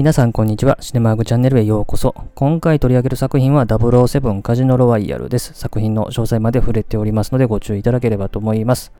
皆さんこんにちは。シネマーグチャンネルへようこそ。今回取り上げる作品は007カジノロワイヤルです。作品の詳細まで触れておりますのでご注意いただければと思います。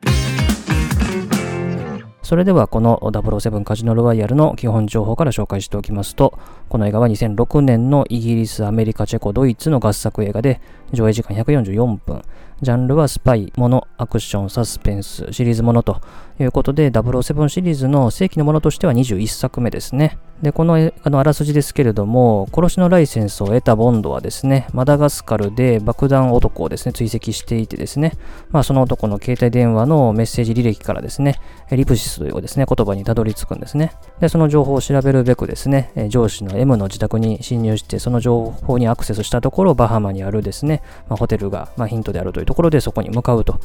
それではこの007カジノロワイヤルの基本情報から紹介しておきますと、この映画は2006年のイギリス、アメリカ、チェコ、ドイツの合作映画で、上映時間144分、ジャンルはスパイ、モノ、アクション、サスペンス、シリーズものということで、007シリーズの正規のものとしては21作目ですね。で、このあのあらすじですけれども、殺しのライセンスを得たボンドはですね、マダガスカルで爆弾男をですね、追跡していてですね、まあその男の携帯電話のメッセージ履歴からですね、リプシスというですね、言葉にたどり着くんですね。で、その情報を調べるべくですね、上司の M の自宅に侵入して、その情報にアクセスしたところ、バハマにあるですね、まあ、ホテルが、まあ、ヒントであるというところでそこに向かうと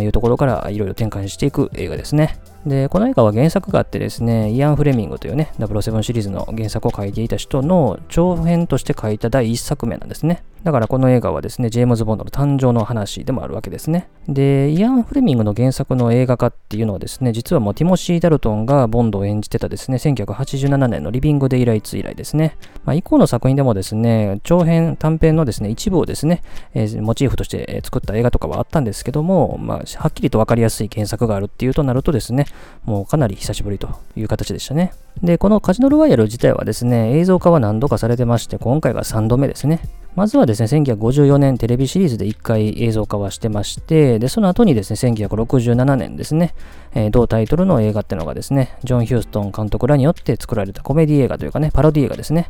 いうところからいろいろ展開していく映画ですね。で、この映画は原作があってですね、イアン・フレミングというね、007シリーズの原作を書いていた人の長編として書いた第1作目なんですね。だからこの映画はですね、ジェームズ・ボンドの誕生の話でもあるわけですね。で、イアン・フレミングの原作の映画化っていうのはですね、実はもうティモシー・ダルトンがボンドを演じてたですね、1987年のリビング・デイ・ライツ以来ですね。まあ、以降の作品でもですね、長編、短編のですね、一部をですね、えー、モチーフとして作った映画とかはあったんですけども、まあ、はっきりとわかりやすい原作があるっていうとなるとですね、もうかなり久しぶりという形でしたね。で、このカジノロワイヤル自体はですね、映像化は何度かされてまして、今回が3度目ですね。まずはですね、1954年テレビシリーズで1回映像化はしてまして、で、その後にですね、1967年ですね、えー、同タイトルの映画ってのがですね、ジョン・ヒューストン監督らによって作られたコメディ映画というかね、パロディ映画ですね。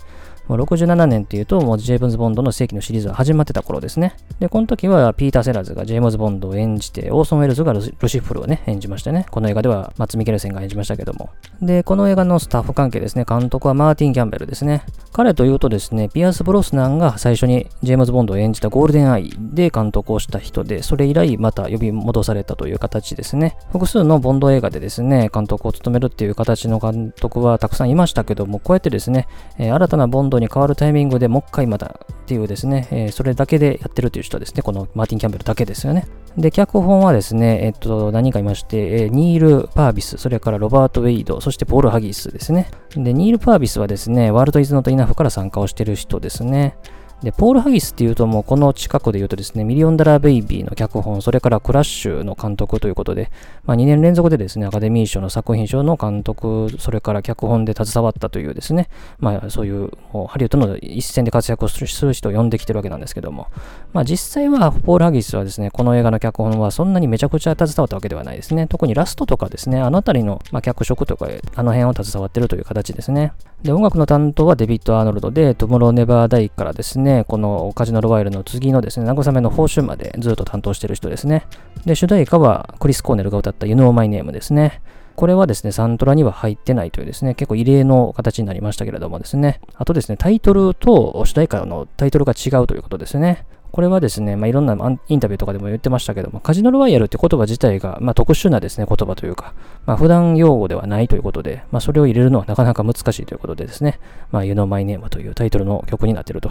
もう67年っていうと、もうジェームズ・ボンドの正規のシリーズが始まってた頃ですね。で、この時はピーター・セラーズがジェームズ・ボンドを演じて、オーソン・ウェルズがル・シッフルをね、演じましてね。この映画ではマッツ・ミケルセンが演じましたけども。で、この映画のスタッフ関係ですね、監督はマーティン・キャンベルですね。彼というとですね、ピアス・ブロスナンが最初にジェームズ・ボンドを演じたゴールデン・アイで監督をした人で、それ以来また呼び戻されたという形ですね。複数のボンド映画でですね、監督を務めるっていう形の監督はたくさんいましたけども、こうやってですね、えー、新たなボンドに変わるタイミングでもう一回またっていうですね、えー、それだけでやってるという人ですね、このマーティン・キャンベルだけですよね。で、脚本はですね、えっと、何人かいまして、えー、ニール・パービス、それからロバート・ウェイド、そしてポール・ハギスですね。で、ニール・パービスはですね、ワールド・イズ・ノット・イナフから参加をしてる人ですね。で、ポール・ハギスっていうともうこの近くで言うとですね、ミリオンダラー・ベイビーの脚本、それからクラッシュの監督ということで、まあ、2年連続でですね、アカデミー賞の作品賞の監督、それから脚本で携わったというですね、まあそういうハリウッドの一線で活躍をする人を呼んできてるわけなんですけども、まあ実際はポール・ハギスはですね、この映画の脚本はそんなにめちゃくちゃ携わったわけではないですね。特にラストとかですね、あのあたりの、まあ、脚色とか、あの辺を携わってるという形ですね。で、音楽の担当はデビッド・アーノルドで、トゥモロー・ネバー・ダイからですね、ねこのカジノ・ロワイルの次のですね、慰めの報酬までずっと担当してる人ですね。で、主題歌はクリス・コーネルが歌った You Know My Name ですね。これはですね、サントラには入ってないというですね、結構異例の形になりましたけれどもですね、あとですね、タイトルと主題歌のタイトルが違うということですね。これはですね、まあ、いろんなインタビューとかでも言ってましたけども、カジノロワイヤルって言葉自体が、まあ、特殊なですね、言葉というか、まあ、普段用語ではないということで、まあ、それを入れるのはなかなか難しいということでですね、まあ、You Know My Name というタイトルの曲になっていると。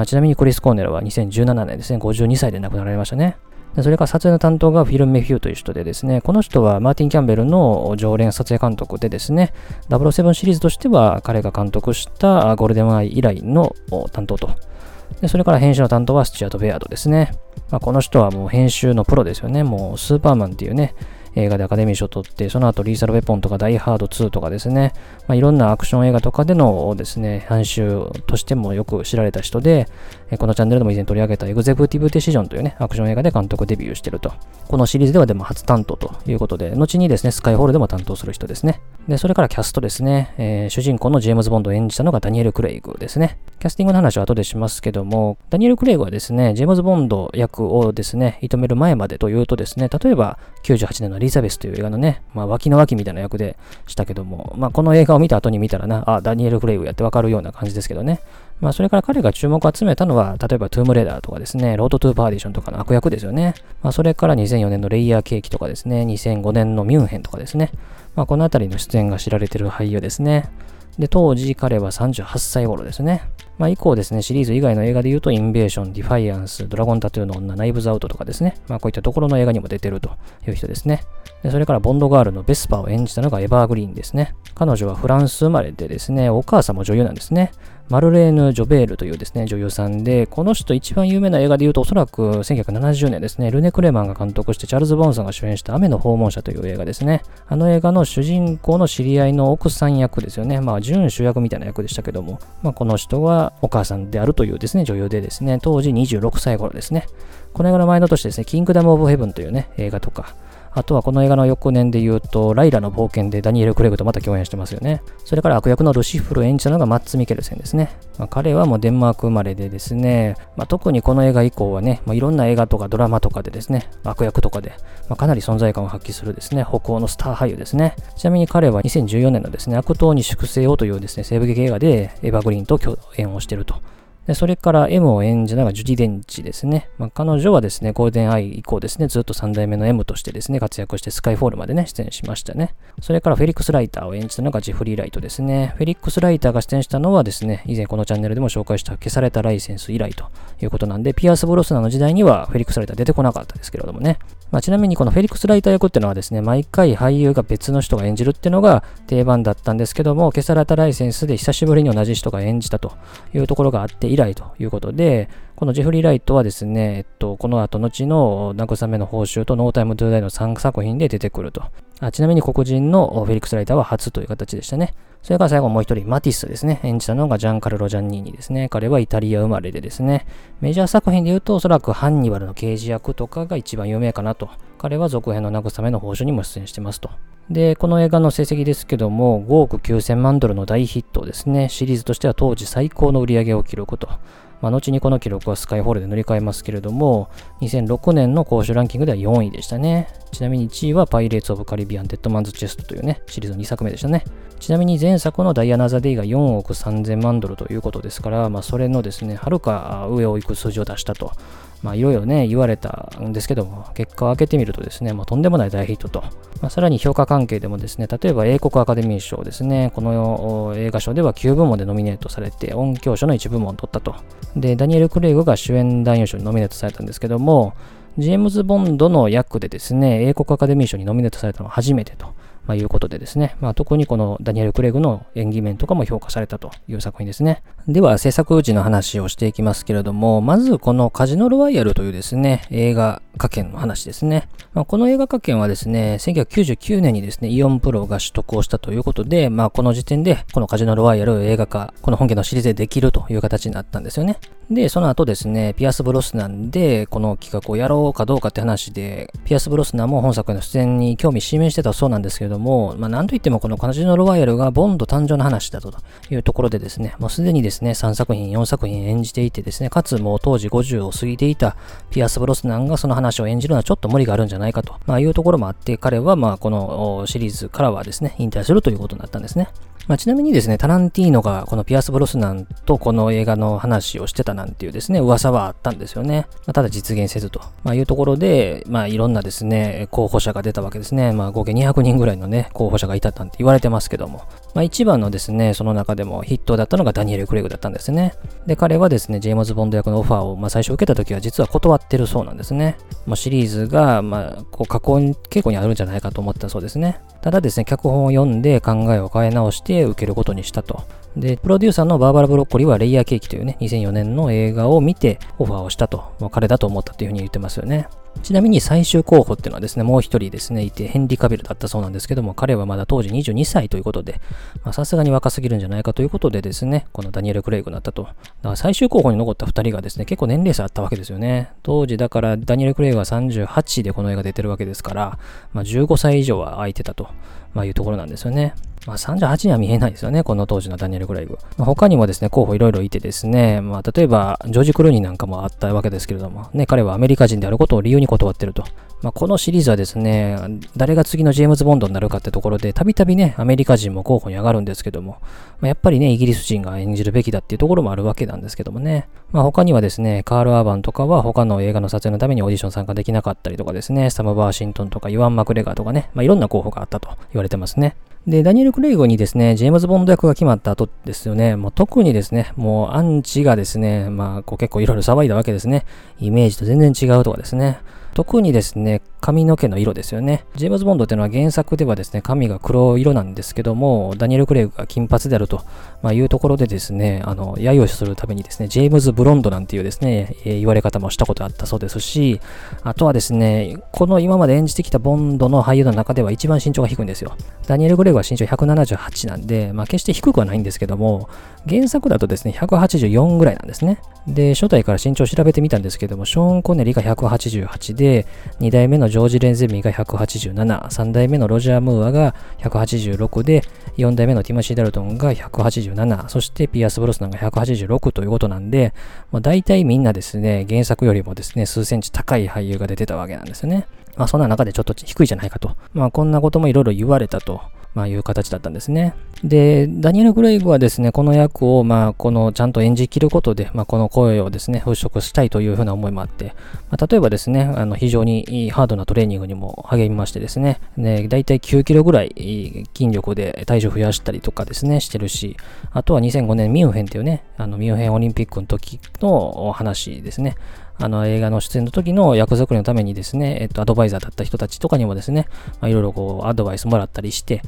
あ、ちなみにクリス・コーネルは2017年ですね、52歳で亡くなられましたね。でそれから撮影の担当がフィル・メフューという人でですね、この人はマーティン・キャンベルの常連撮影監督でですね、007シリーズとしては彼が監督したゴールデンアイ以来の担当とで、それから編集の担当はスチュアート・ベアードですね。まあ、この人はもう編集のプロですよね。もうスーパーマンっていうね、映画でアカデミー賞を取って、その後リーサルウェポンとかダイハード2とかですね、まあ、いろんなアクション映画とかでのですね、編集としてもよく知られた人で、このチャンネルでも以前取り上げたエグゼクティブデシジョンというね、アクション映画で監督デビューしてると。このシリーズではでも初担当ということで、後にですね、スカイホールでも担当する人ですね。で、それからキャストですね、えー、主人公のジェームズ・ボンドを演じたのがダニエル・クレイグですね。キャスティングの話は後でしますけども、ダニエル・クレイグはですね、ジェームズ・ボンド役をですね、射止める前までというとですね、例えば98年のリザベスという映画のね、まあ、脇の脇みたいな役でしたけども、まあ、この映画を見た後に見たらな、あ、ダニエル・クレイグやってわかるような感じですけどね。まあ、それから彼が注目を集めたのは、例えばトゥームレーダーとかですね、ロードトゥーパーディションとかの悪役ですよね。まあ、それから2004年のレイヤーケーキとかですね、2005年のミュンヘンとかですね。まあ、このあたりの出演が知られている俳優ですね。で、当時彼は38歳頃ですね。まあ、以降ですね、シリーズ以外の映画で言うと、インベーション、ディファイアンス、ドラゴンタトゥーの女、ナイブズアウトとかですね。まあ、こういったところの映画にも出てるという人ですね。でそれから、ボンドガールのベスパーを演じたのがエヴァ・グリーンですね。彼女はフランス生まれでですね、お母さんも女優なんですね。マルレーヌ・ジョベールというですね、女優さんで、この人一番有名な映画で言うと、おそらく1970年ですね、ルネ・クレマンが監督して、チャールズ・ボーンソンが主演した雨の訪問者という映画ですね。あの映画の主人公の知り合いの奥さん役ですよね。まあ、準主役みたいな役でしたけども、まあ、この人はお母さんであるというですね、女優でですね、当時26歳頃ですね。この映画の前の年ですね、キングダム・オブ・ヘブンというね、映画とか、あとはこの映画の翌年で言うと、ライラの冒険でダニエル・クレグとまた共演してますよね。それから悪役のルシフルを演じたのがマッツ・ミケルセンですね。まあ、彼はもうデンマーク生まれでですね、まあ、特にこの映画以降はね、まあ、いろんな映画とかドラマとかでですね、悪役とかで、まかなり存在感を発揮するですね、北欧のスター俳優ですね。ちなみに彼は2014年のですね、悪党に粛清をというですね、西部劇映画でエヴァグリーンと共演をしていると。で、それから M を演じたのがジュディ・デンチですね。まあ、彼女はですね、ゴールデンアイ以降ですね、ずっと3代目の M としてですね、活躍してスカイフォールまでね、出演しましたね。それからフェリックス・ライターを演じたのがジフリー・ライトですね。フェリックス・ライターが出演したのはですね、以前このチャンネルでも紹介した消されたライセンス以来ということなんで、ピアス・ブロスナンの時代にはフェリックス・ライター出てこなかったですけれどもね。まあ、ちなみにこのフェリックス・ライター役っていうのはですね、毎回俳優が別の人が演じるっていうのが定番だったんですけども、消されたライセンスで久しぶりに同じ人が演じたというところがあって以来ということで、このジェフリー・ライトはですね、えっと、この後後の慰めの報酬とノータイム・トゥ・ダイの3作品で出てくると。あちなみに黒人のフェリックス・ライターは初という形でしたね。それから最後もう一人、マティスですね。演じたのがジャンカルロ・ジャンニーニですね。彼はイタリア生まれでですね、メジャー作品で言うとおそらくハンニバルの刑事役とかが一番有名かなと。彼は続編の慰めの報酬にも出演してますと。で、この映画の成績ですけども、5億9000万ドルの大ヒットですね。シリーズとしては当時最高の売り上げを記録と。まあ、後にこの記録はスカイホールで塗り替えますけれども、2006年の公衆ランキングでは4位でしたね。ちなみに1位はパイレーツ・オブ・カリビアン・デッドマンズ・チェストというね、シリーズの2作目でしたね。ちなみに前作のダイアナ・ザ・デイが4億3000万ドルということですから、まあ、それのですね、はるか上を行く数字を出したと。まあ、いろいろね、言われたんですけども、結果を開けてみるとですね、まあ、とんでもない大ヒットと。まあ、さらに評価関係でもですね、例えば英国アカデミー賞ですね、この映画賞では9部門でノミネートされて、音響賞の1部門を取ったと。で、ダニエル・クレイグが主演男優賞にノミネートされたんですけども、ジェームズ・ボンドの役でですね、英国アカデミー賞にノミネートされたのは初めてと。まあ、いうことでですね、まあ、特にこのダニエル・クレグの演技面とかも評価されたという作品ですね。では、制作時の話をしていきますけれども、まずこのカジノ・ロワイヤルというですね、映画化権の話ですね。まあ、この映画化権はですね、1999年にですね、イオンプロが取得をしたということで、まあ、この時点で、このカジノ・ロワイヤル映画化、この本家のシリーズでできるという形になったんですよね。で、その後ですね、ピアス・ブロスナンで、この企画をやろうかどうかって話で、ピアス・ブロスナンも本作への出演に興味示してたそうなんですけれども、まあ、なんといってもこのカジノ・ロワイヤルがボンド誕生の話だというところでですね、もうすでにですね、3作品、4作品演じていてですね、かつもう当時50を過ぎていたピアス・ブロスナンがその話を演じるのはちょっと無理があるんじゃないかと、まあ、いうところもあって、彼はまあこのシリーズからはですね、引退するということになったんですね。まあ、ちなみにですね、タランティーノがこのピアス・ブロスナンとこの映画の話をしてたなんていうですね、噂はあったんですよね。まあ、ただ実現せずと、まあ、いうところで、まあ、いろんなですね、候補者が出たわけですね。まあ、合計200人ぐらいのね、候補者がいたなんて言われてますけども、まあ、一番のですね、その中でもヒットだったのがダニエル・クレイグだったんですね。で、彼はですね、ジェームズ・ボンド役のオファーを、まあ、最初受けた時は実は断ってるそうなんですね。まあ、シリーズが、まあ、こう、加工傾向にあるんじゃないかと思ったそうですね。ただですね、脚本を読んで考えを変え直して受けることにしたと。で、プロデューサーのバーバラ・ブロッコリーはレイヤーケーキというね、2004年の映画を見てオファーをしたと。もう彼だと思ったというふうに言ってますよね。ちなみに最終候補っていうのはですね、もう一人ですね、いて、ヘンリー・カビルだったそうなんですけども、彼はまだ当時22歳ということで、さすがに若すぎるんじゃないかということでですね、このダニエル・クレイグになったと。だから最終候補に残った2人がですね、結構年齢差あったわけですよね。当時だからダニエル・クレイグは38でこの映画出てるわけですから、まあ、15歳以上は空いてたと、まあ、いうところなんですよね。まあ、38には見えないですよね、この当時のダニエル・クレイグ。まあ、他にもですね、候補いろいろいてですね、まあ、例えば、ジョージ・クルーニーなんかもあったわけですけれども、ね、彼はアメリカ人であることを理由に断ってると。まあ、このシリーズはですね、誰が次のジェームズ・ボンドになるかってところで、たびたびね、アメリカ人も候補に上がるんですけども、まあ、やっぱりね、イギリス人が演じるべきだっていうところもあるわけなんですけどもね。まあ、他にはですね、カール・アーバンとかは他の映画の撮影のためにオーディション参加できなかったりとかですね、サム・バーシントンとかイワン・マクレガーとかね、まあ、いろんな候補があったと言われてますね。で、ダニエル・クレイグにですね、ジェームズ・ボンド役が決まった後ですよね、もう特にですね、もうアンチがですね、まあこう結構いろいろ騒いだわけですね。イメージと全然違うとかですね。特にですね、髪の毛の色ですよね。ジェームズ・ボンドっていうのは原作ではですね、髪が黒色なんですけども、ダニエル・クレイグが金髪であると、まあ、いうところでですね、あの、揶揄するためにですね、ジェームズ・ブロンドなんていうですね、えー、言われ方もしたことあったそうですし、あとはですね、この今まで演じてきたボンドの俳優の中では一番身長が低いんですよ。ダニエル・クレイグは身長178なんで、まあ、決して低くはないんですけども、原作だとですね、184ぐらいなんですね。で、初代から身長を調べてみたんですけども、ショーン・コネリが188で、2代目のジョージ・レンゼミが187、3代目のロジャー・ムーアが186で、4代目のティマシー・ダルトンが187、そしてピアス・ブロスナンが186ということなんで、まあ、大体みんなですね、原作よりもですね、数センチ高い俳優が出てたわけなんですね。まあそんな中でちょっと低いじゃないかと。まあこんなこともいろいろ言われたと。まあ、いう形だったんですね。で、ダニエル・グレイグはですね、この役を、まあ、このちゃんと演じきることで、まあ、この声をですね、払拭したいというふうな思いもあって、まあ、例えばですね、あの非常にハードなトレーニングにも励みましてですね、ねだいたい9キロぐらい筋力で体重増やしたりとかですね、してるし、あとは2005年ミュンヘンっていうね、あのミュンヘンオリンピックの時の話ですね。あの映画の出演の時の役作りのためにですね、えっと、アドバイザーだった人たちとかにもですね、まあ、いろいろこう、アドバイスもらったりして、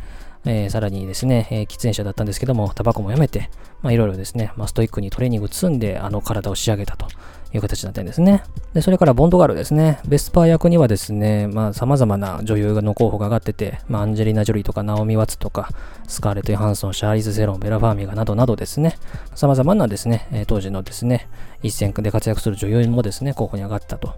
えー、さらにですね、えー、喫煙者だったんですけども、タバコもやめて、まあ、いろいろですね、まあ、ストイックにトレーニング積んで、あの体を仕上げたと。いう形になってんですね。で、それからボンドガールですね。ベスパー役にはですね、まあ様々な女優の候補が上がってて、まあアンジェリーナ・ジョリーとかナオミ・ワッツとか、スカーレット・ハンソン、シャーリーズ・ゼロン、ベラ・ファーミガなどなどですね、様々なですね、当時のですね、一戦で活躍する女優もですね、候補に上がったと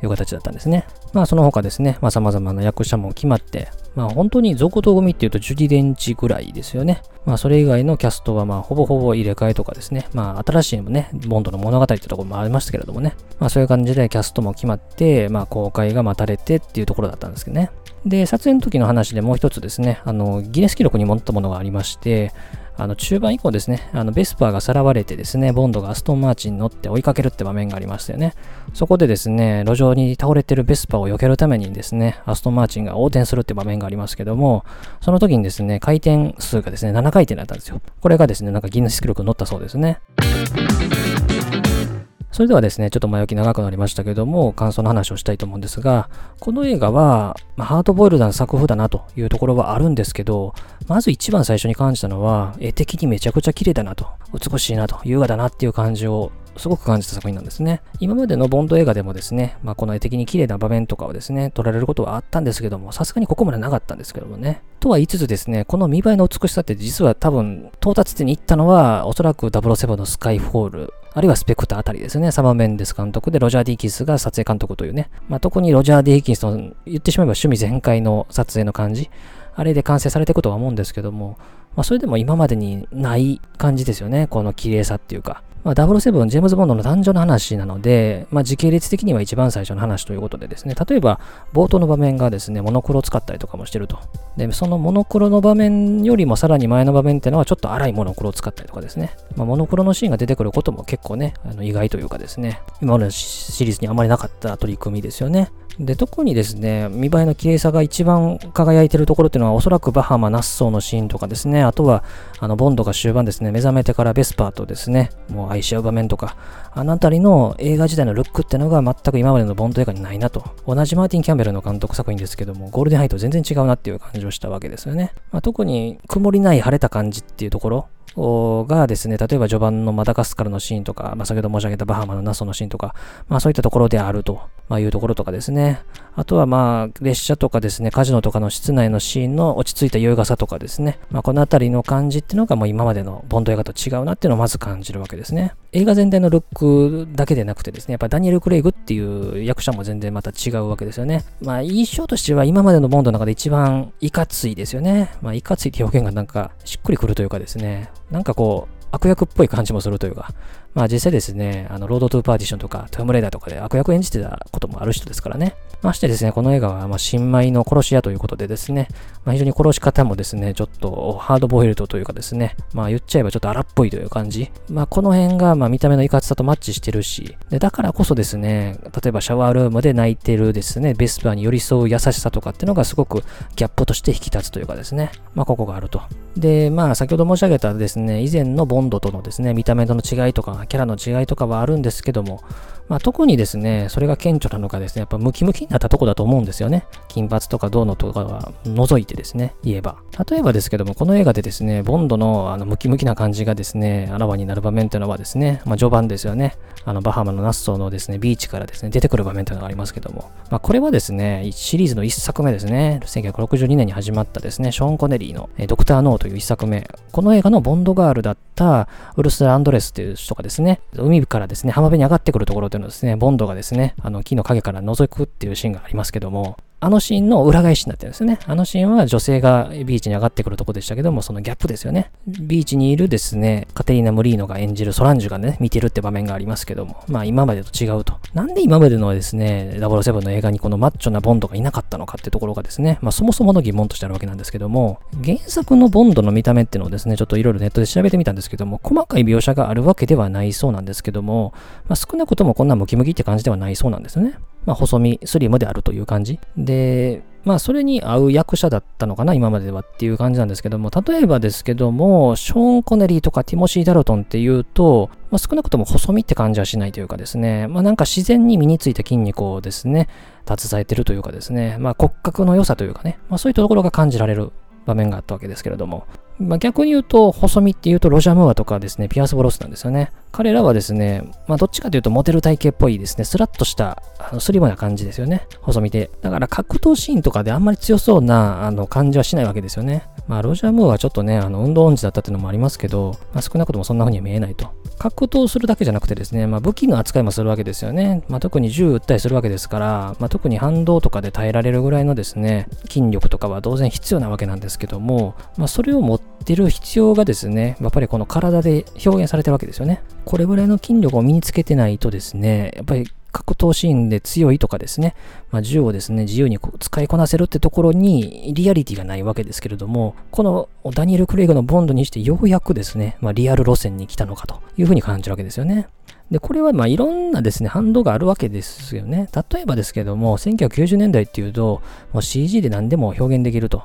という形だったんですね。まあその他ですね、まあ様々な役者も決まって、まあ本当に続投組っていうとジュディ・デンチぐらいですよね。まあそれ以外のキャストはまあほぼほぼ入れ替えとかですね、まあ新しいもね、ボンドの物語ってところもありましたけれどもね、まあそういう感じでキャストも決まって、まあ公開が待たれてっていうところだったんですけどね。で、撮影の時の話でもう一つですね、あの、ギネス記録に持ったものがありまして、あの中盤以降ですね、あのベスパーがさらわれてですね、ボンドがアストンマーチンに乗って追いかけるって場面がありましたよね。そこでですね、路上に倒れてるベスパーを避けるためにですね、アストンマーチンが横転するって場面がありますけども、その時にですね、回転数がですね、7回転だったんですよ。これがですね、なんかギネス記録に乗ったそうですね。それではですね、ちょっと前置き長くなりましたけども、感想の話をしたいと思うんですが、この映画は、まあ、ハートボイルドな作風だなというところはあるんですけど、まず一番最初に感じたのは、絵的にめちゃくちゃ綺麗だなと、美しいなと、優雅だなっていう感じをすごく感じた作品なんですね。今までのボンド映画でもですね、まあ、この絵的に綺麗な場面とかをですね、撮られることはあったんですけども、さすがにここまでなかったんですけどもね。とは言いつつですね、この見栄えの美しさって実は多分、到達点に行ったのは、おそらく007のスカイフォール、あるいはスペクターあたりですね。サマー・メンデス監督で、ロジャー・ディーキンスが撮影監督というね。まあ、特にロジャー・ディーキンスの言ってしまえば趣味全開の撮影の感じ。あれで完成されていくとは思うんですけども、まあ、それでも今までにない感じですよね。この綺麗さっていうか。まあ、007、ジェームズ・ボンドの誕生の話なので、まあ、時系列的には一番最初の話ということでですね、例えば、冒頭の場面がですね、モノクロを使ったりとかもしてると。で、そのモノクロの場面よりもさらに前の場面っていうのは、ちょっと荒いモノクロを使ったりとかですね。まあ、モノクロのシーンが出てくることも結構ね、あの意外というかですね、今までのシリーズにあまりなかった取り組みですよね。で、特にですね、見栄えの綺麗さが一番輝いてるところっていうのは、おそらくバハマ、ナッソーのシーンとかですね、あとは、あの、ボンドが終盤ですね、目覚めてからベスパーとですね、もう愛し合う場面とか、あのあたりの映画時代のルックってのが全く今までのボンド映画にないなと。同じマーティン・キャンベルの監督作品ですけども、ゴールデンハイと全然違うなっていう感じをしたわけですよね。まあ、特に曇りない晴れた感じっていうところ、がですね、例えば序盤のマダガスカルのシーンとか、まあ、先ほど申し上げたバハマのナソのシーンとか、まあそういったところであると、まあ、いうところとかですね。あとはまあ列車とかですね、カジノとかの室内のシーンの落ち着いた優雅さとかですね。まあこのあたりの感じっていうのがもう今までのボンド映画と違うなっていうのをまず感じるわけですね。映画全体のルックだけでなくてですね、やっぱダニエル・クレイグっていう役者も全然また違うわけですよね。まあ印象としては今までのボンドの中で一番いかついですよね。まあいかついって表現がなんかしっくりくるというかですね、なんかこう、悪役っぽい感じもするというか、まあ実際ですね、あの、ロードトゥーパーティションとか、トゥームレーダーとかで悪役演じてたこともある人ですからね。ましてですね、この映画は、まあ、新米の殺し屋ということでですね、まあ、非常に殺し方もですね、ちょっとハードボイルドというかですね、まあ言っちゃえばちょっと荒っぽいという感じ。まあこの辺が、まあ見た目のいかつさとマッチしてるし、で、だからこそですね、例えばシャワールームで泣いてるですね、ベスパーに寄り添う優しさとかっていうのがすごくギャップとして引き立つというかですね、まあここがあると。で、まあ先ほど申し上げたですね、以前のボンドとのですね、見た目との違いとか、キャラの違いとかはあるんですけども、まあ、特にですね、それが顕著なのがですね、やっぱムキムキになったとこだと思うんですよね。金髪とかどうのとかは除いてですね、言えば。例えばですけども、この映画でですね、ボンドのあのムキムキな感じがですね、あらわになる場面というのはですね、まあ、序盤ですよね。あの、バハマのナッソーのですね、ビーチからですね、出てくる場面というのがありますけども、まあ、これはですね、シリーズの1作目ですね、1962年に始まったですね、ショーン・コネリーのドクター・ノーという1作目。この映画のボンドガールだったウルス・アンドレスという人がですね、ですね。海からですね、浜辺に上がってくるところというのですね、ボンドがですね、あの木の陰から覗くっていうシーンがありますけども、あのシーンの裏返しになってるんですよね。あのシーンは女性がビーチに上がってくるとこでしたけども、そのギャップですよね。ビーチにいるですね、カテリーナ・ムリーノが演じるソランジュがね、見てるって場面がありますけども、まあ今までと違うと。なんで今までのですね、007の映画にこのマッチョなボンドがいなかったのかってところがですね、まあそもそもの疑問としてあるわけなんですけども、原作のボンドの見た目っていうのをですね、ちょっといろいろネットで調べてみたんですけども、細かい描写があるわけではないそうなんですけども、まあ少なくともこんなムキムキって感じではないそうなんですよね。まあ細身、スリムであるという感じ。で、まあ、それに合う役者だったのかな、今まではっていう感じなんですけども、例えばですけども、ショーン・コネリーとかティモシー・ダルトンっていうと、まあ、少なくとも細身って感じはしないというかですね、まあ、なんか自然に身についた筋肉をですね、携えてるというかですね、まあ、骨格の良さというかね、まあ、そういったところが感じられる場面があったわけですけれども、まあ、逆に言うと、細身っていうとロジャー・ムーアとかですね、ピアス・ボロスなんですよね。彼らはですね、まあ、どっちかというとモデル体型っぽいですね、スラッとしたあのスリムな感じですよね。細身で。だから格闘シーンとかであんまり強そうなあの感じはしないわけですよね。まあ、ロジャー・ムーはちょっとね、あの運動音痴だったっていうのもありますけど、まあ、少なくともそんな風には見えないと。格闘するだけじゃなくてですね、まあ、武器の扱いもするわけですよね。まあ、特に銃撃ったりするわけですから、まあ、特に反動とかで耐えられるぐらいのですね、筋力とかは当然必要なわけなんですけども、まあ、それを持ってる必要がですね、やっぱりこの体で表現されてるわけですよね。これぐらいの筋力を身につけてないとですね、やっぱり格闘シーンで強いとかですね、まあ、銃をですね、自由に使いこなせるってところにリアリティがないわけですけれども、このダニエル・クレイグのボンドにしてようやくですね、まあ、リアル路線に来たのかというふうに感じるわけですよね。で、これはまあいろんなですね、反動があるわけですよね。例えばですけども、1990年代っていうと、もう CG で何でも表現できると。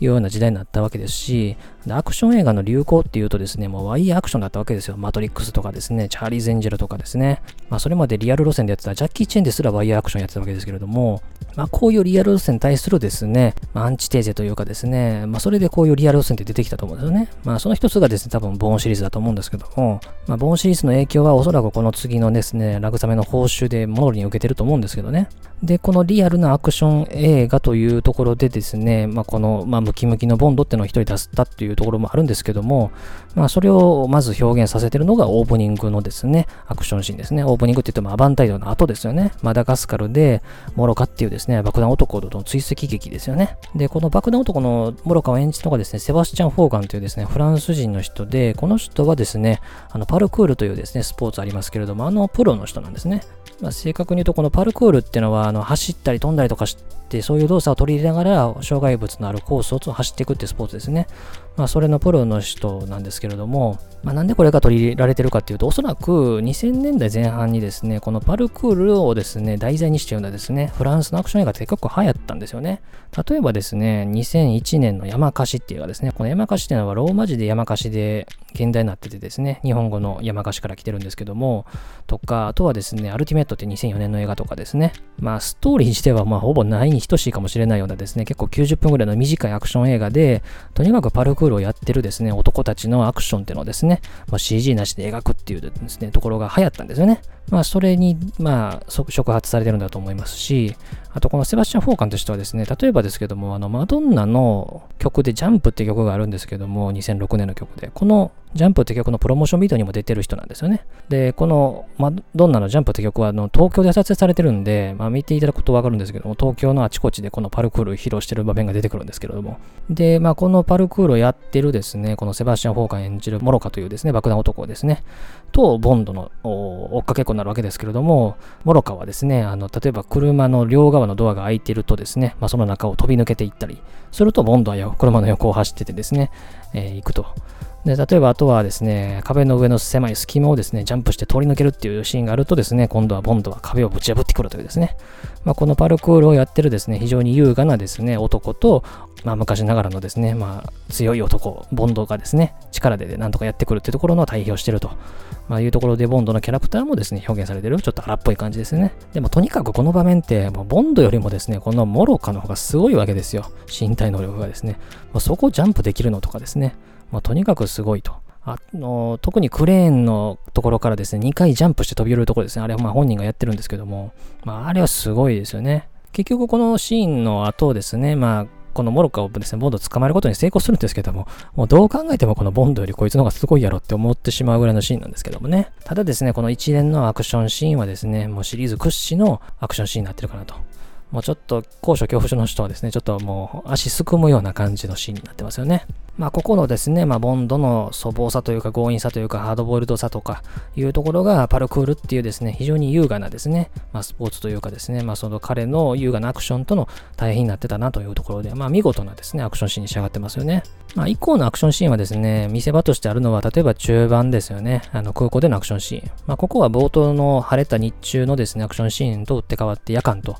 いうような時代になったわけですし、アクション映画の流行っていうとですね、もうワイヤーアクションだったわけですよ。マトリックスとかですね、チャーリー・ゼンジェルとかですね。まあそれまでリアル路線でやってたジャッキー・チェンですらワイヤーアクションやってたわけですけれども、まあこういうリアル路線に対するですね、まあ、アンチテーゼというかですね、まあそれでこういうリアル路線って出てきたと思うんですよね。まあその一つがですね、多分ボーンシリーズだと思うんですけども、まあボーンシリーズの影響はおそらくこの次のですね、ラグザメの報酬でモノリに受けてると思うんですけどね。で、このリアルなアクション映画というところでですね、まあこの、まあムキムキのボンドっていうのを一人出したっていうところもあるんですけども、まあそれをまず表現させてるのがオープニングのですね、アクションシーンですね。オープニングって言ってもアバンタイドの後ですよね。マダガスカルでモロカっていうですね、爆弾男との追跡劇ですよね。で、この爆弾男のモロカを演じたのがですね、セバスチャン・フォーガンというですね、フランス人の人で、この人はですね、あのパルクールというですね、スポーツありますけれども、あのプロの人なんですね。まあ、正確に言うと、このパルクールっていうのは、あの走ったり飛んだりとかして、そういう動作を取り入れながら、障害物のあるコースを走っていくってスポーツですね。まあ、それのプロの人なんですけれども、まあ、なんでこれが取り入れられてるかっていうと、おそらく2000年代前半にですね、このパルクールをですね、題材にしたようなですね、フランスのアクション映画って結構流行ったんですよね。例えばですね、2001年の山歌詞っていう映画ですね、この山歌詞っていうのはローマ字で山歌詞で現代になっててですね、日本語の山歌詞から来てるんですけども、とか、あとはですね、アルティメットって2004年の映画とかですね、まあ、ストーリー自体はまあほぼないに等しいかもしれないようなですね、結構90分ぐらいの短いアクション映画で、とにかくパルクールをやってるですね、男たちのアクションっていうのをですね、まあ、CG なしで描くっていうですね、ところが流行ったんですよね。まあ、それに、まあ、触発されてるんだと思いますし、あと、このセバスチャン・フォーカンとしてはですね、例えばですけども、あの、マドンナの曲でジャンプって曲があるんですけども、2006年の曲で、このジャンプって曲のプロモーションビデオにも出てる人なんですよね。で、このマドンナのジャンプって曲はあの東京で撮影されてるんで、まあ、見ていただくとわかるんですけども、東京のあちこちでこのパルクール披露してる場面が出てくるんですけども、で、まあ、このパルクールをやってるですね、このセバスチャン・フォーカー演じるモロカというですね、爆弾男ですね、とボンドの追っかけっこになるわけですけれども、モロカはですね、あの、例えば車の両側のドアが開いているとですね、まあ、その中を飛び抜けていったり、するとボンドは車の横を走っててですね、えー、行くと。で、例えばあとはですね、壁の上の狭い隙間をですね、ジャンプして通り抜けるっていうシーンがあるとですね、今度はボンドは壁をぶち破ってくるというですね、まあ、このパルクールをやってるですね、非常に優雅なですね、男と、まあ、昔ながらのですね、まあ、強い男、ボンドがですね、力でなんとかやってくるっていうところの対比をしてると、まあ、いうところで、ボンドのキャラクターもですね、表現されてる、ちょっと荒っぽい感じですね。でも、とにかくこの場面って、もうボンドよりもですね、このモロカの方がすごいわけですよ。身体能力がですね。まあ、そこをジャンプできるのとかですね。まあ、とにかくすごいと。あの特にクレーンのところからですね、2回ジャンプして飛び降りるところですね。あれはま本人がやってるんですけども、まあ、あれはすごいですよね。結局このシーンの後ですね、まあ、このモロッカをですね、ボンドを捕まえることに成功するんですけども、もうどう考えてもこのボンドよりこいつの方がすごいやろって思ってしまうぐらいのシーンなんですけどもね。ただですね、この一連のアクションシーンはですね、もうシリーズ屈指のアクションシーンになってるかなと。もうちょっと高所恐怖症の人はですね、ちょっともう足すくむような感じのシーンになってますよね。まあ、ここのですね、まあ、ボンドの粗暴さというか強引さというかハードボイルドさとかいうところがパルクールっていうですね、非常に優雅なですね、まあ、スポーツというかですね、まあ、その彼の優雅なアクションとの対比になってたなというところで、まあ、見事なですね、アクションシーンに仕上がってますよね。まあ、以降のアクションシーンはですね、見せ場としてあるのは、例えば中盤ですよね、あの空港でのアクションシーン。まあ、ここは冒頭の晴れた日中のですね、アクションシーンと打って変わって夜間と、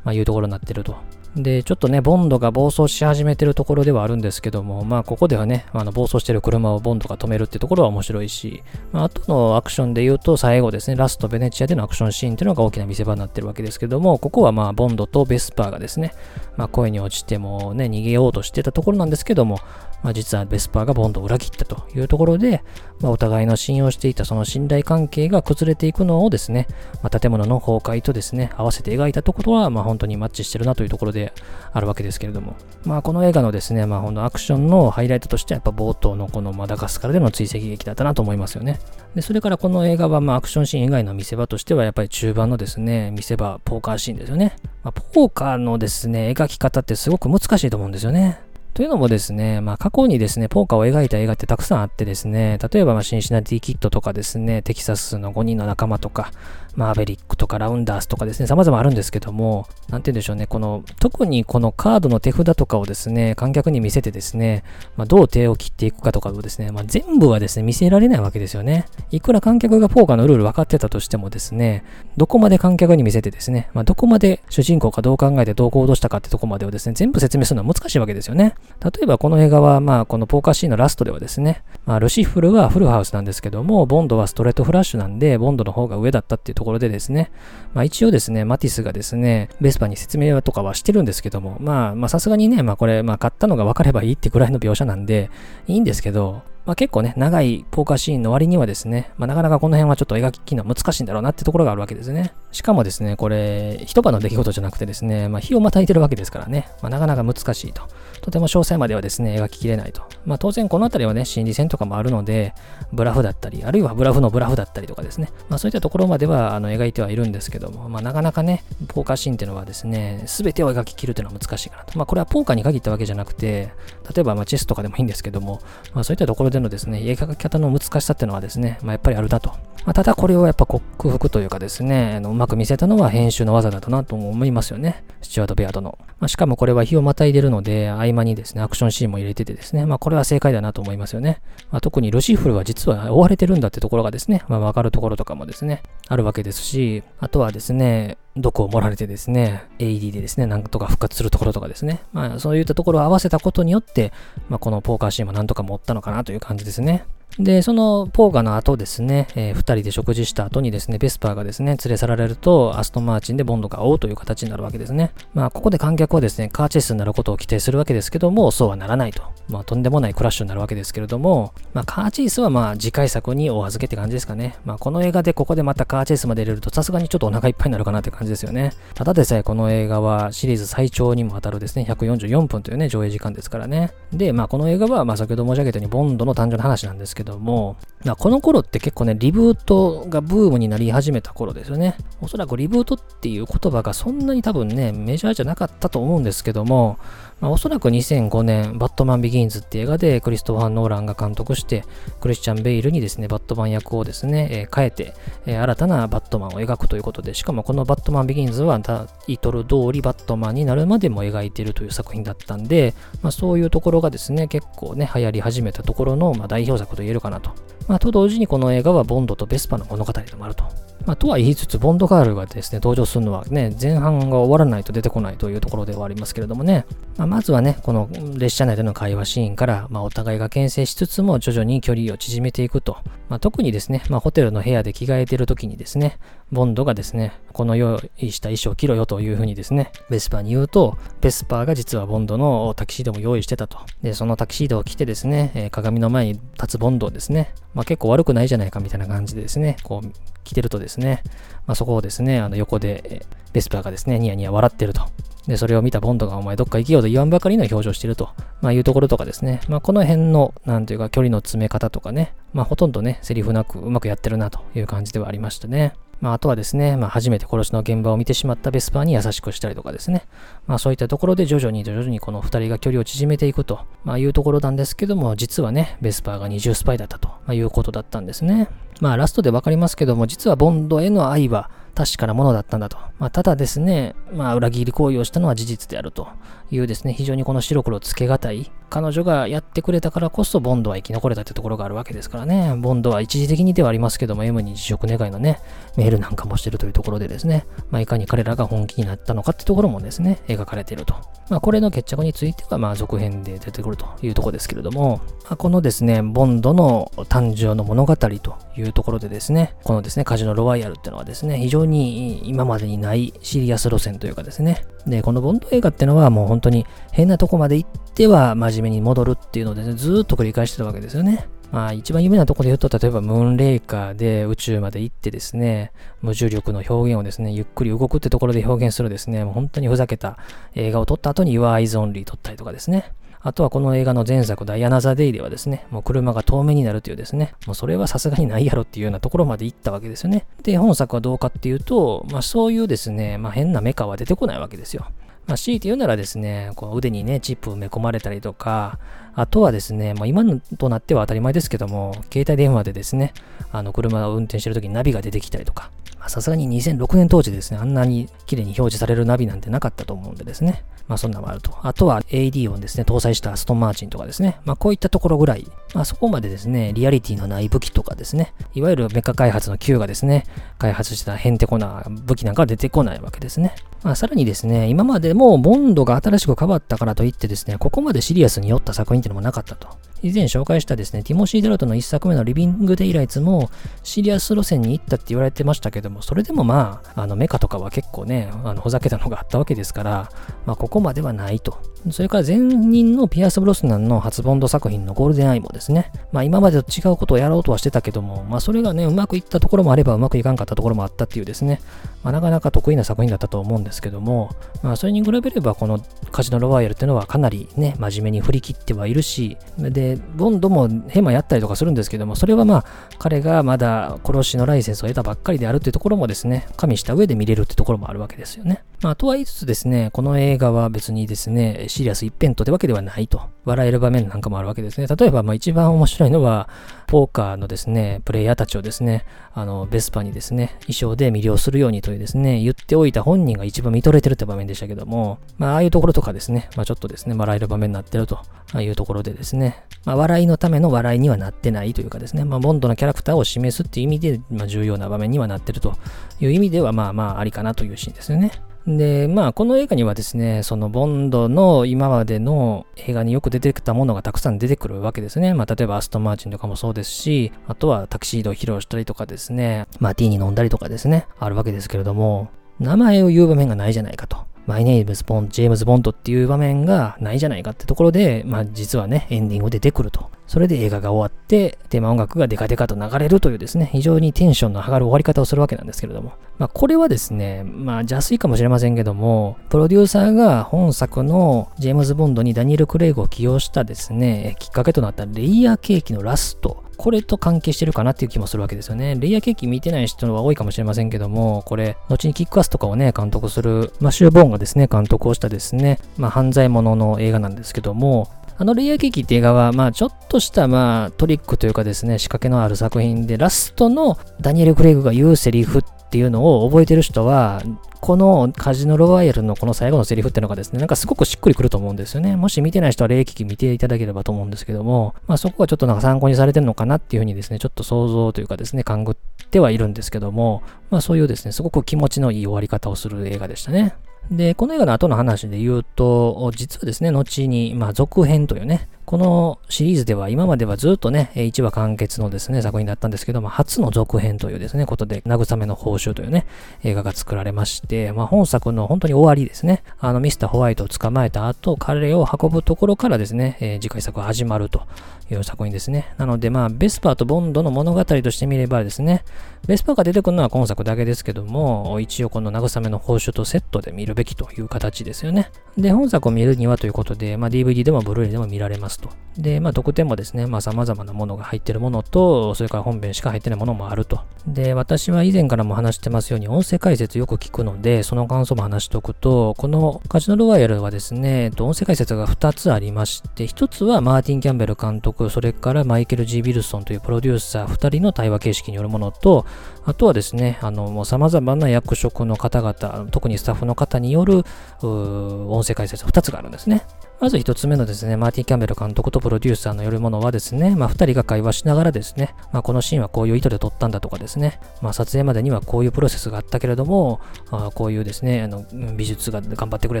まあ、いうところになってると。で、ちょっとね、ボンドが暴走し始めてるところではあるんですけども、まあ、ここではね、あの暴走してる車をボンドが止めるってところは面白いし、まあ、あとのアクションで言うと、最後ですね、ラストベネチアでのアクションシーンっていうのが大きな見せ場になってるわけですけども、ここはまあ、ボンドとベスパーがですね、まあ、声に落ちてもね、逃げようとしてたところなんですけども、まあ、実はベスパーがボンドを裏切ったというところで、まあ、お互いの信用していたその信頼関係が崩れていくのをですね、まあ、建物の崩壊とですね、合わせて描いたところは、まあ、本当にマッチしてるなというところでであるわけですけれども、まあ、この映画のですね、まあ、ほんのアクションのハイライトとしては、やっぱ冒頭のこのマダガスカルでの追跡劇だったなと思いますよね。で、それからこの映画は、まあ、アクションシーン以外の見せ場としては、やっぱり中盤のですね、見せ場、ポーカーシーンですよね。まあ、ポーカーのですね、描き方ってすごく難しいと思うんですよね。というのもですね、まあ過去にですね、ポーカーを描いた映画ってたくさんあってですね、例えばまシンシナティキッドとかですね、テキサスの5人の仲間とか、マーベリックとかラウンダースとかですね、様々あるんですけども、なんて言うんでしょうね、この、特にこのカードの手札とかをですね、観客に見せてですね、まあ、どう手を切っていくかとかをですね、まあ、全部はですね、見せられないわけですよね。いくら観客がポーカーのルール分かってたとしてもですね、どこまで観客に見せてですね、まあ、どこまで主人公がどう考えてどう行動したかってとこまでをですね、全部説明するのは難しいわけですよね。例えばこの映画は、まあ、このポーカーシーンのラストではですね、まあ、ルシフルはフルハウスなんですけども、ボンドはストレートフラッシュなんで、ボンドの方が上だったっていうとところでですね、まあ一応ですね、マティスがですね、ベスパに説明とかはしてるんですけども、まあ、まあさすがにね、まあこれ、まあ買ったのが分かればいいってくらいの描写なんで、いいんですけど、まあ、結構ね、長いポーカーシーンの割にはですね、まあ、なかなかこの辺はちょっと描きのは難しいんだろうなってところがあるわけですね。しかもですね、これ、一晩の出来事じゃなくてですね、まあ、日をまたいてるわけですからね、まあ、なかなか難しいと。とても詳細まではですね、描ききれないと。まあ、当然この辺りはね、心理戦とかもあるので、ブラフだったり、あるいはブラフのブラフだったりとかですね、まあ、そういったところまではあの描いてはいるんですけども、まあ、なかなかね、ポーカーシーンっていうのはですね、すべてを描ききるというのは難しいかなと。まあ、これはポーカーに限ったわけじゃなくて、例えばまあチェスとかでもいいんですけども、まあ、そういったところでのですね、描き方の難しさっていうのはですね、まあ、やっぱりあるなと。まあ、ただこれをやっぱ克服というかですね、あのうまく見せたのは編集の技だったなと思いますよね。スチュワート・ベアードの。まあ、しかもこれは日をまたいでるので、合間にですね、アクションシーンも入れててですね、まあこれは正解だなと思いますよね。まあ、特にルシフルは実は追われてるんだってところがですね、まあわかるところとかもですね、あるわけですし、あとはですね、毒を盛られてですね、AED でですね、なんとか復活するところとかですね、まあそういったところを合わせたことによって、まあこのポーカーシーンもなんとか持ったのかなという感じですね。で、そのポーガの後ですね、えー、二人で食事した後にですね、ベスパーがですね、連れ去られると、アストンマーチンでボンドが追うという形になるわけですね。まあ、ここで観客はですね、カーチェイスになることを期待するわけですけども、そうはならないと。まあ、とんでもないクラッシュになるわけですけれども、まあ、カーチェイスはまあ、次回作にお預けって感じですかね。まあ、この映画でここでまたカーチェイスまで入れると、さすがにちょっとお腹いっぱいになるかなって感じですよね。ただでさえこの映画はシリーズ最長にも当たるですね、144分というね、上映時間ですからね。で、まあ、この映画は、まあ、先ほど申し上げたように、ボンドの誕生の話なんですけどけども、まあ、この頃って結構ね、リブートがブームになり始めた頃ですよね。おそらくリブートっていう言葉がそんなに多分ね、メジャーじゃなかったと思うんですけども、まあ、おそらく2005年、バットマンビギンズって映画でクリストファー・ノーランが監督して、クリスチャン・ベイルにですね、バットマン役をですね、えー、変えて、えー、新たなバットマンを描くということで、しかもこのバットマンビギンズはタイトル通りバットマンになるまでも描いているという作品だったんで、まあ、そういうところがですね、結構ね、流行り始めたところの、まあ、代表作と言えるかなと。まあ、と同時にこの映画はボンドとベスパの物語でもあると。まあ、とは言いつつ、ボンドガールがですね、登場するのはね、前半が終わらないと出てこないというところではありますけれどもね、まあ、まずはね、この列車内での会話シーンから、まあ、お互いが牽制しつつも徐々に距離を縮めていくと。まあ、特にですね、まあ、ホテルの部屋で着替えている時にですね、ボンドがですね、この用意した衣装を着ろよというふうにですね、ベスパーに言うと、ベスパーが実はボンドのタキシードも用意してたと。で、そのタキシードを着てですね、え、鏡の前に立つボンドをですね、まあ、結構悪くないじゃないかみたいな感じでですね、こう着てるとですね、まあ、そこをですね、あの横でベスパーがですね、ニヤニヤ笑ってると。で、それを見たボンドがお前どっか行きようと言わんばかりの表情してると、まあ、いうところとかですね、まあ、この辺の、なんていうか、距離の詰め方とかね、まあ、ほとんどね、セリフなくうまくやってるなという感じではありましたね。まあ、あとはですね、まあ、初めて殺しの現場を見てしまったベスパーに優しくしたりとかですね、まあ、そういったところで徐々に徐々にこの2人が距離を縮めていくと、まあ、いうところなんですけども、実はね、ベスパーが二重スパイだったとまいうことだったんですね。まあ、ラストで分かりますけども、実はボンドへの愛は、確かなものだったんだと。まあ、ただですね、まあ、裏切り行為をしたのは事実であるというですね、非常にこの白黒つけがたい、彼女がやってくれたからこそボンドは生き残れたってところがあるわけですからね、ボンドは一時的にではありますけども、M に辞職願いのね、メールなんかもしてるというところでですね、まあ、いかに彼らが本気になったのかってところもですね、描かれていると。まあ、これの決着については、まあ、続編で出てくるというところですけれども、まあ、このですね、ボンドの誕生の物語というところでですね、このですね、カジノロワイヤルっていうのはですね、非常に今までにないシリアス路線というかですね、で、このボンド映画ってのはもう本当に変なとこまで行っては真面目に戻るっていうので、ね、ずーっと繰り返してたわけですよね。まあ一番有名なとこで言うと、例えばムーンレイカーで宇宙まで行ってですね、無重力の表現をですね、ゆっくり動くってところで表現するですね、もう本当にふざけた映画を撮った後に Your Eyes Only 撮ったりとかですね。あとはこの映画の前作ダイアナ・ザ・デイではですね、もう車が透明になるというですね、もうそれはさすがにないやろっていうようなところまで行ったわけですよね。で、本作はどうかっていうと、まあそういうですね、まあ変なメカは出てこないわけですよ。まあ、強いて言うならですね、この腕にね、チップ埋め込まれたりとか、あとはですね、もう今となっては当たり前ですけども、携帯電話でですね、あの車を運転してる時にナビが出てきたりとか、さすがに2006年当時ですね、あんなに綺麗に表示されるナビなんてなかったと思うんでですね、まあそんなのもあると。あとは AD をですね、搭載したストンマーチンとかですね、まあこういったところぐらい、まあそこまでですね、リアリティのない武器とかですね、いわゆるメカ開発の Q がですね、開発したヘンテコな武器なんかは出てこないわけですね。まあさらにですね、今までもボンドが新しく変わったからといってですね、ここまでシリアスに寄った作品っていうのもなかったと。以前紹介したですね、ティモシー・ダルトンの一作目のリビング・デイライツもシリアス路線に行ったって言われてましたけども、それでもまあ、あのメカとかは結構ね、あのふざけたのがあったわけですから、まあここまではないと。それから前任のピアス・ブロスナンの初ボンド作品のゴールデンアイもですね、まあ今までと違うことをやろうとはしてたけども、まあそれがね、うまくいったところもあればうまくいかんかったところもあったっていうですね、まあなかなか得意な作品だったと思うんですですけども、まあそれに比べればこのカジノロワイヤルっていうのはかなりね、真面目に振り切ってはいるし、で、ボンドもヘマやったりとかするんですけども、それはまあ、彼がまだ殺しのライセンスを得たばっかりであるっていうところもですね、加味した上で見れるってところもあるわけですよね。まあ、とは言いつつですね、この映画は別にですね、シリアス一辺倒ってわけではないと。笑える場面なんかもあるわけですね。例えば、まあ一番面白いのは、ポーカーのですね、プレイヤーたちをですね、あの、ベスパにですね、衣装で魅了するようにというですね、言っておいた本人が一番見とれてるって場面でしたけども、まあ、ああいうところとかですね、まあちょっとですね、笑える場面になってるというところでですね、まあ笑いのための笑いにはなってないというかですね、まあボンドのキャラクターを示すっていう意味で、まあ重要な場面にはなってるという意味では、まあまあありかなというシーンですよね。で、まあ、この映画にはですね、そのボンドの今までの映画によく出てきたものがたくさん出てくるわけですね。まあ、例えばアストマーチンとかもそうですし、あとはタキシードを披露したりとかですね、マーティーに飲んだりとかですね、あるわけですけれども、名前を言う場面がないじゃないかと。マイネームズ・ボン、ジェームズ・ボンドっていう場面がないじゃないかってところで、まあ実はね、エンディングで出てくると。それで映画が終わって、テーマ音楽がデカデカと流れるというですね、非常にテンションの上がる終わり方をするわけなんですけれども。まあこれはですね、まあ邪推かもしれませんけども、プロデューサーが本作のジェームズ・ボンドにダニエル・クレイグを起用したですね、きっかけとなったレイヤーケーキのラストこれと関係してるかなっていう気もするわけですよね。レイヤーケーキ見てない人は多いかもしれませんけども、これ、後にキックアスとかをね、監督する、マシュー・ボーンがですね、監督をしたですね、まあ、犯罪者の映画なんですけども、あのレイヤーケーキって映画は、まあちょっとしたまあトリックというかですね、仕掛けのある作品で、ラストのダニエル・クレイグが言うセリフっていうのを覚えてる人は、このカジノロワイヤルのこの最後のセリフってのがですね、なんかすごくしっくりくると思うんですよね。もし見てない人は霊気見ていただければと思うんですけども、まあそこはちょっとなんか参考にされてるのかなっていうふうにですね、ちょっと想像というかですね、勘ぐってはいるんですけども、まあそういうですね、すごく気持ちのいい終わり方をする映画でしたね。で、この映画の後の話で言うと、実はですね、後に、まあ続編というね、このシリーズでは今まではずっとね、1話完結のですね、作品だったんですけども、初の続編というですね、ことで、慰めの報酬というね、映画が作られまして、まあ本作の本当に終わりですね、あのミスターホワイトを捕まえた後、彼を運ぶところからですね、えー、次回作が始まるという作品ですね。なのでまあ、ベスパーとボンドの物語としてみればですね、ベスパーが出てくるのは今作だけですけども、一応この慰めの報酬とセットで見るべきという形ですよね。で、本作を見るにはということで、まあ DVD でもブルーレイでも見られますと。で、まあ特典もですね、まあ様々なものが入ってるものと、それから本編しか入ってないものもあると。で、私は以前からも話してますように、音声解説よく聞くので、その感想も話しておくと、このカジノロワイヤルはですね、音声解説が2つありまして、1つはマーティン・キャンベル監督、それからマイケル・ G・ ビルソンというプロデューサー2人の対話形式によるものと、あとはですね、あの、もう様々な役職の方々、特にスタッフの方による、音声解説2つがあるんですね。まず一つ目のですね、マーティン・キャンベル監督とプロデューサーのよるものはですね、まあ二人が会話しながらですね、まあこのシーンはこういう意図で撮ったんだとかですね、まあ撮影までにはこういうプロセスがあったけれども、あこういうですね、あの、美術が頑張ってくれ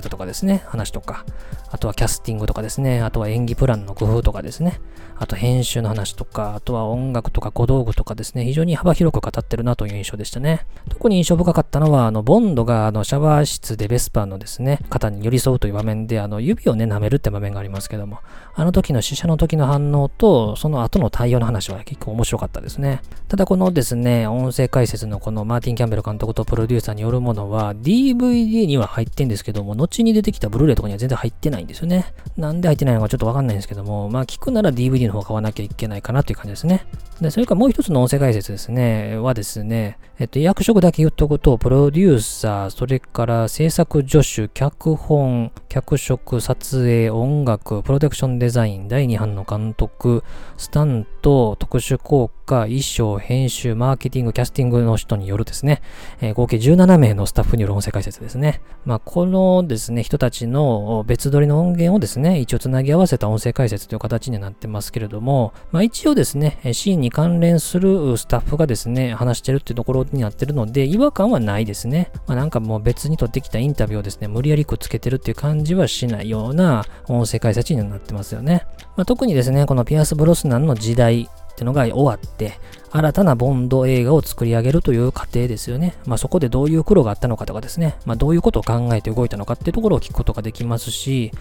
たとかですね、話とか、あとはキャスティングとかですね、あとは演技プランの工夫とかですね、あと編集の話とか、あとは音楽とか小道具とかですね、非常に幅広く語ってるなという印象でしたね。特に印象深かったのは、あの、ボンドがあの、シャワー室でベスパーのですね、肩に寄り添うという場面で、あの、指をね、舐めるるって場面がありますけども、あの時の死者の時の反応と、その後の対応の話は結構面白かったですね。ただこのですね、音声解説のこのマーティン・キャンベル監督とプロデューサーによるものは、DVD には入ってんですけども、後に出てきたブルーレイとかには全然入ってないんですよね。なんで入ってないのかちょっとわかんないんですけども、まあ聞くなら DVD の方買わなきゃいけないかなっていう感じですね。で、それからもう一つの音声解説ですね、はですね、えっと、役職だけ言っとくと、プロデューサー、それから制作助手、脚本、脚色、撮影、音楽、プロダクションデザイン、第2版の監督、スタント、特殊効果、衣装、編集、マーケティング、キャスティングの人によるですね、えー、合計17名のスタッフによる音声解説ですね。まあ、このですね、人たちの別撮りの音源をですね、一応つなぎ合わせた音声解説という形になってますけれども、まあ、一応ですね、シーンに関連するスタッフがですね、話してるっていうところになってるので、違和感はないですね。まあ、なんかもう別に撮ってきたインタビューをですね、無理やりくっつけてるっていう感じはしないような音声解説になってますよね。まあ、特にですね、このピアス・ブロスナンの時代ってのが終わって、新たなボンド映画を作り上げるという過程ですよね。まあそこでどういう苦労があったのかとかですね、まあどういうことを考えて動いたのかっていうところを聞くことができますし、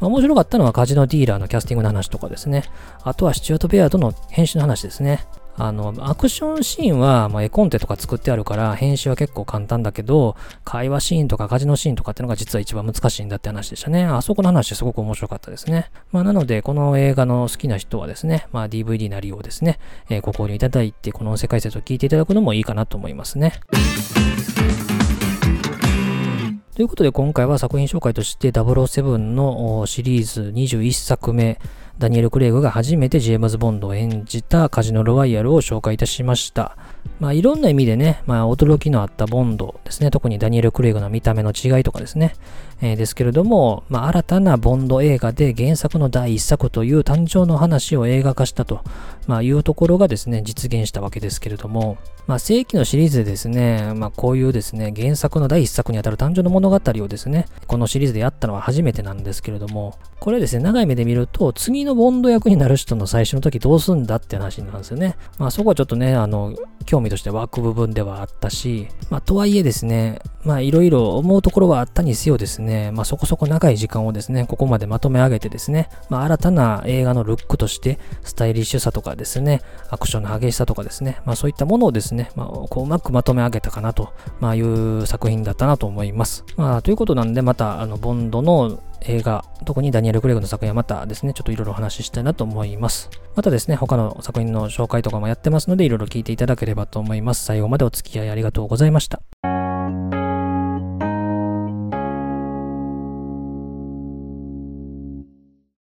まあ面白かったのはカジノディーラーのキャスティングの話とかですね、あとはシチュアート・ベアとの編集の話ですね。あの、アクションシーンは、まあ、絵コンテとか作ってあるから、編集は結構簡単だけど、会話シーンとかカジノシーンとかっていうのが実は一番難しいんだって話でしたね。あそこの話すごく面白かったですね。まあ、なので、この映画の好きな人はですね、まあ、DVD なりをですね、えー、ご購入いただいて、この音声解説を聞いていただくのもいいかなと思いますね。ということで今回は作品紹介として007のシリーズ21作目ダニエル・クレイグが初めてジェームズ・ボンドを演じたカジノ・ロワイヤルを紹介いたしました。まあいろんな意味でね、まあ驚きのあったボンドですね、特にダニエル・クレイグの見た目の違いとかですね、えー、ですけれども、まあ新たなボンド映画で原作の第一作という誕生の話を映画化したと、まあいうところがですね、実現したわけですけれども、まあ世紀のシリーズでですね、まあこういうですね、原作の第一作にあたる誕生の物語をですね、このシリーズでやったのは初めてなんですけれども、これですね、長い目で見ると、次のボンド役になる人の最初の時どうすんだって話なんですよね。まあそこはちょっとね、あの、興味として湧く部分ではあったし、まあとはいえですね、まあいろいろ思うところはあったにせよですね、まあそこそこ長い時間をですね、ここまでまとめ上げてですね、まあ新たな映画のルックとして、スタイリッシュさとかですね、アクションの激しさとかですね、まあそういったものをですね、まあこううまくまとめ上げたかなと、まあいう作品だったなと思います。まあということなんで、またあのボンドの映画、特にダニエル・クレグの作品はまたですね、ちょっといろいろお話ししたいなと思います。またですね、他の作品の紹介とかもやってますので、いろいろ聞いていただければと思います。最後までお付き合いありがとうございました。